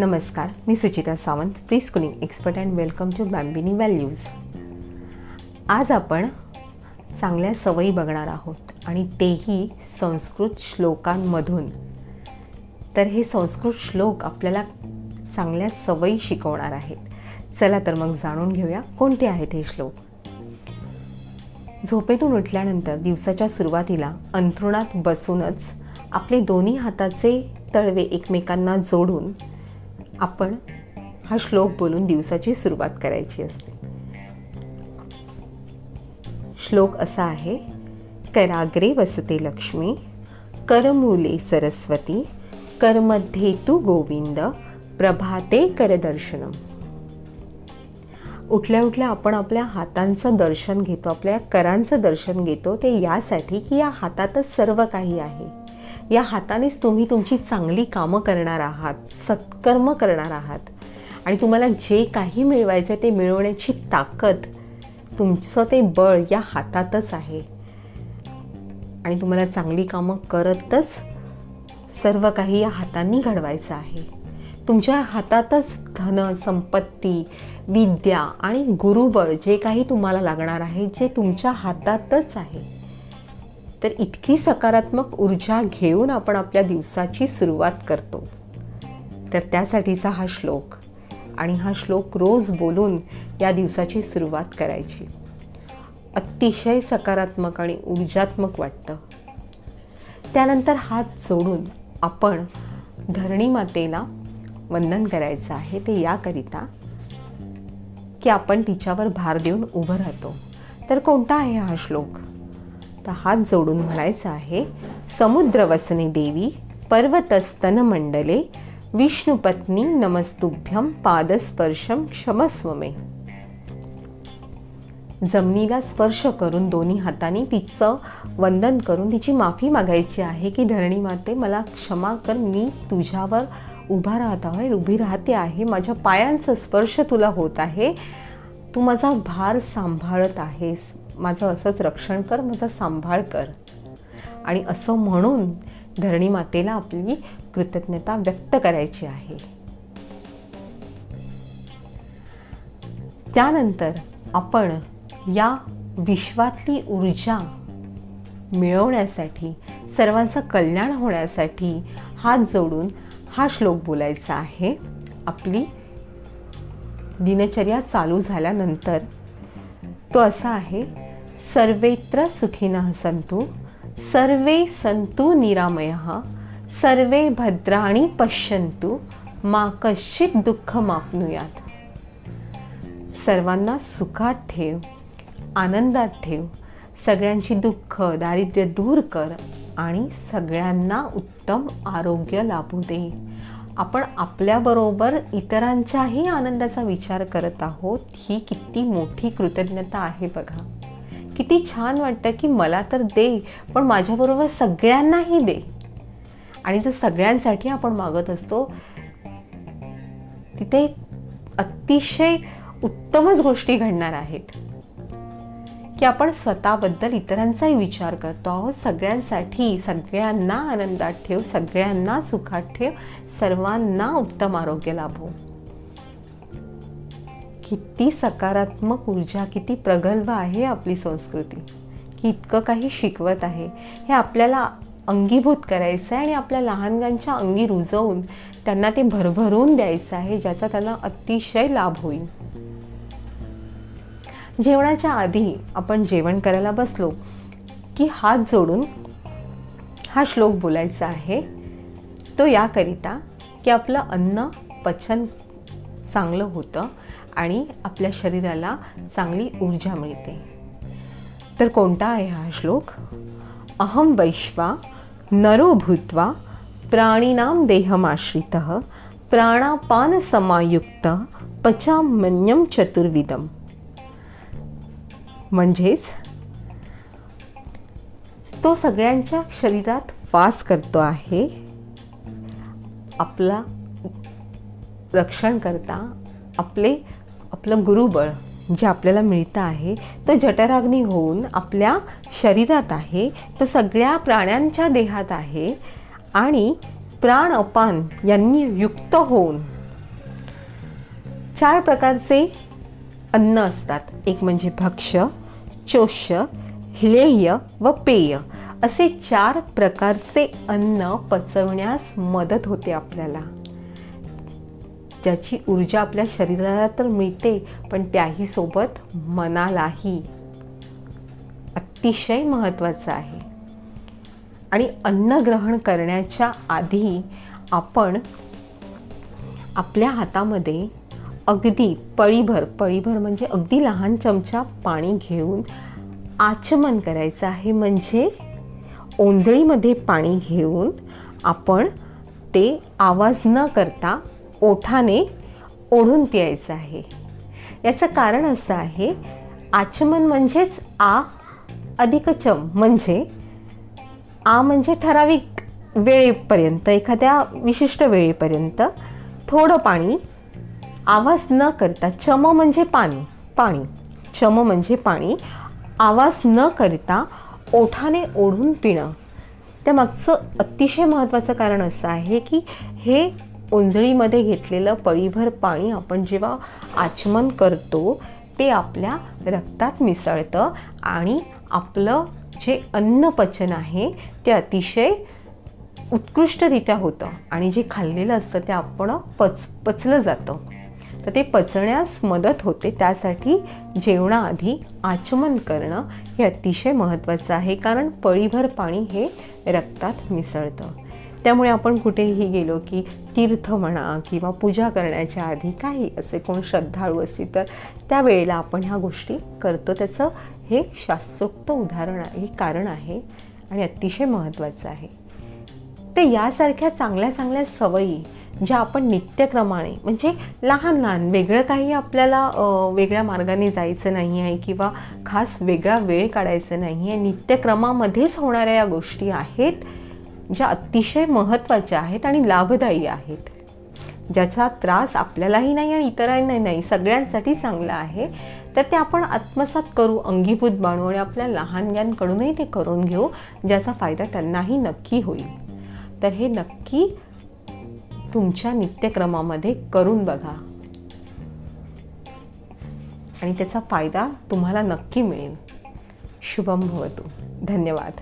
नमस्कार मी Suchita Sawant pre schooling expert and welcome to Bambini values आज आपण चांगल्या सवयी बघणार आहोत आणि तेही संस्कृत श्लोकांमधून. तर हे संस्कृत श्लोक आपल्याला चांगल्या सवयी शिकवणार आहेत. चला तर मग जाणून घेऊया कोणते आहेत हे श्लोक. झोपेतून उठल्यानंतर दिवसाच्या सुरुवातीला अंथरुणात बसूनच आपले दोन्ही हाताचे तळवे एकमेकांना जोडून आपण हा श्लोक बोलून दिवसाची सुरुवात करायची असते. श्लोक असा आहे कराग्रे वसते लक्ष्मी करमूले सरस्वती करमध्ये तू गोविंद प्रभाते करदर्शनम. उठल्या उठल्या आपण आपल्या हातांचं दर्शन घेतो आपल्या करांचं दर्शन घेतो ते यासाठी की या हातातच सर्व काही आहे. या हातानेच तुम्ही तुमची चांगली कामं करणार आहात सत्कर्म करणार आहात. आणि तुम्हाला जे काही मिळवायचं ते मिळवण्याची ताकद तुमचं ते बळ या हातातच आहे. आणि तुम्हाला चांगली कामं करतच सर्व काही या हातांनी घडवायचं आहे. तुमच्या हातातच धन संपत्ती विद्या आणि गुरुबळ जे काही तुम्हाला लागणार आहे जे तुमच्या हातातच आहे. तर इतकी सकारात्मक ऊर्जा घेऊन आपण आपल्या दिवसाची सुरुवात करतो. तर त्यासाठीचा हा श्लोक आणि हा श्लोक रोज बोलून या दिवसाची सुरुवात करायची. अतिशय सकारात्मक आणि ऊर्जात्मक वाटतं. त्यानंतर हात जोडून आपण धरणी मातेला वंदन करायचं आहे ते याकरिता की आपण तिच्यावर भार देऊन उभं राहतो. तर कोणता आहे हा श्लोक? आता हात जोडून म्हणायचं आहे समुद्रवसने देवी पर्वतस्तन मंडले विष्णुपत्नी नमस्तुभ्यम पादस्पर्शम क्षमस्वमे. जमिनीला स्पर्श करून दोन्ही हातांनी तिचं वंदन करून तिची माफी मागायची आहे की धरणी माते मला क्षमा कर मी तुझ्यावर उभा राहत आहे उभी राहते आहे माझ्या पायांचा स्पर्श तुला होत आहे तू माझा भार सांभाळत आहेस माझं असंच रक्षण कर माझा सांभाळ कर. आणि असं म्हणून धरणी मातेला आपली कृतज्ञता व्यक्त करायची आहे. त्यानंतर आपण या विश्वातली ऊर्जा मिळवण्यासाठी सर्वांचं कल्याण होण्यासाठी हात जोडून हा श्लोक बोलायचा आहे. आपली दिनचर्या चालू झाल्यानंतर तो असा आहे सर्वेत्र सुखिनः सन्तु सर्वे सन्तु निरामय सर्वे भद्राणी पश्यंतु मा कश्चित दुःख मापनुयात सर्वांना सुखात ठेव आनंदात ठेव सगळ्यांची दुःख दारिद्र्य दूर कर आणि सगळ्यांना उत्तम आरोग्य लाभू दे. आपण आपल्याबरोबर इतरांच्याही आनंदाचा विचार करत आहोत. ही किती मोठी कृतज्ञता आहे बघा. किती छान वाटतं की मला तर दे पण माझ्याबरोबर सगळ्यांनाही दे. आणि जर सगळ्यांसाठी आपण मागत असतो तिथे अतिशय उत्तमच गोष्टी घडणार आहेत. की आपण स्वतःबद्दल इतरांचाही विचार करतो आहोत. सगळ्यांसाठी सगळ्यांना आनंदात ठेव सगळ्यांना सुखात ठेव सर्वांना उत्तम आरोग्य लाभो. किती सकारात्मक ऊर्जा किती प्रगल्भ आहे आपली संस्कृती. की इतकं काही शिकवत आहे. हे आपल्याला अंगीभूत करायचं आहे आणि आपल्या लहानगांच्या अंगी रुजवून त्यांना ते भरभरून द्यायचं आहे ज्याचा त्यांना अतिशय लाभ होईल. जेवणाच्या आधी आपण जेवण करायला बसलो की हात जोडून हा श्लोक बोलायचा आहे. तो याकरिता की आपलं अन्न पचन चांगलं होतं आणि आपल्या शरीराला चांगली ऊर्जा मिळते. तर कोणता आहे हा श्लोक? अहम वैश्वा नरो भूत्वा प्राणीनाम देहमाश्रित प्राणापान समायुक्त पचामन्यम चतुर्विदम म्हणजेच तो सगळ्यांच्या शरीरात वास करतो आहे आपला रक्षण करता आपले आपलं गुरुबळ जे आपल्याला मिळतं आहे तो जठराग्नी होऊन आपल्या शरीरात आहे तो सगळ्या प्राण्यांच्या देहात आहे आणि प्राण अपान यांनी युक्त होऊन चार प्रकारचे अन्न असतात. एक म्हणजे भक्ष्य चोष्य लेह्य व पेय असे चार प्रकारचे अन्न पचवण्यास मदत होते आपल्याला. ज्याची ऊर्जा आपल्या शरीराला तर मिळते पण त्याही सोबत मनालाही अतिशय महत्त्वाचं आहे. आणि अन्न ग्रहण करण्याच्या आधी आपण आपल्या हातामध्ये अगदी पळीभर पळीभर म्हणजे अगदी लहान चमचा पाणी घेऊन आचमन करायचं आहे. म्हणजे ओंजळीमध्ये पाणी घेऊन आपण ते आवाज न करता ओठाने ओढून प्यायचं आहे. याचं कारण असं आहे आचमन म्हणजेच आ अधिक चम म्हणजे आ म्हणजे ठराविक वेळेपर्यंत एखाद्या विशिष्ट वेळेपर्यंत थोडं पाणी आवाज न करता चम म्हणजे पाणी पाणी. चम म्हणजे पाणी. आवाज न करता ओठाने ओढून पिणं. त्यामागचं अतिशय महत्त्वाचं कारण असं आहे की हे ओंजळीमध्ये घेतलेलं पळीभर पाणी आपण जेव्हा आचमन करतो ते आपल्या रक्तात मिसळतं आणि आपलं जे अन्नपचन आहे ते अतिशय उत्कृष्टरित्या होतं आणि जे खाल्लेलं असतं ते आपण पच पचलं जातं. तर ते पचण्यास मदत होते. त्यासाठी जेवणाआधी आचमन करणं हे अतिशय महत्त्वाचं आहे कारण पळीभर पाणी हे रक्तात मिसळतं. त्यामुळे आपण कुठेही गेलो की तीर्थ म्हणा किंवा पूजा करण्याच्या आधी काही असे कोण श्रद्धाळू असतील तर त्यावेळेला आपण ह्या गोष्टी करतो. त्याचं हे शास्त्रोक्त उदाहरण आहे कारण आहे आणि अतिशय महत्त्वाचं आहे. तर यासारख्या चांगल्या चांगल्या सवयी ज्या आपण नित्यक्रमाने म्हणजे लहान लहान वेगळं काही आपल्याला वेगळ्या मार्गाने जायचं नाही आहे किंवा खास वेगळा वेळ काढायचं नाही आहे. नित्यक्रमामध्येच होणाऱ्या या गोष्टी आहेत ज्या अतिशय महत्त्वाच्या आहेत आणि लाभदायी आहेत. ज्याचा त्रास आपल्यालाही नाही आणि इतरांनाही नाही सगळ्यांसाठी चांगला आहे. तर ते आपण आत्मसात करू अंगीभूत बाणू आणि आपल्या लहानग्यांकडूनही ते करून घेऊ ज्याचा फायदा त्यांनाही नक्की होईल. तर हे नक्की तुमच्या नित्यक्रमामध्ये करून बघा. आणि त्याचा फायदा तुम्हाला नक्की मिळेल. शुभम भवतू. धन्यवाद.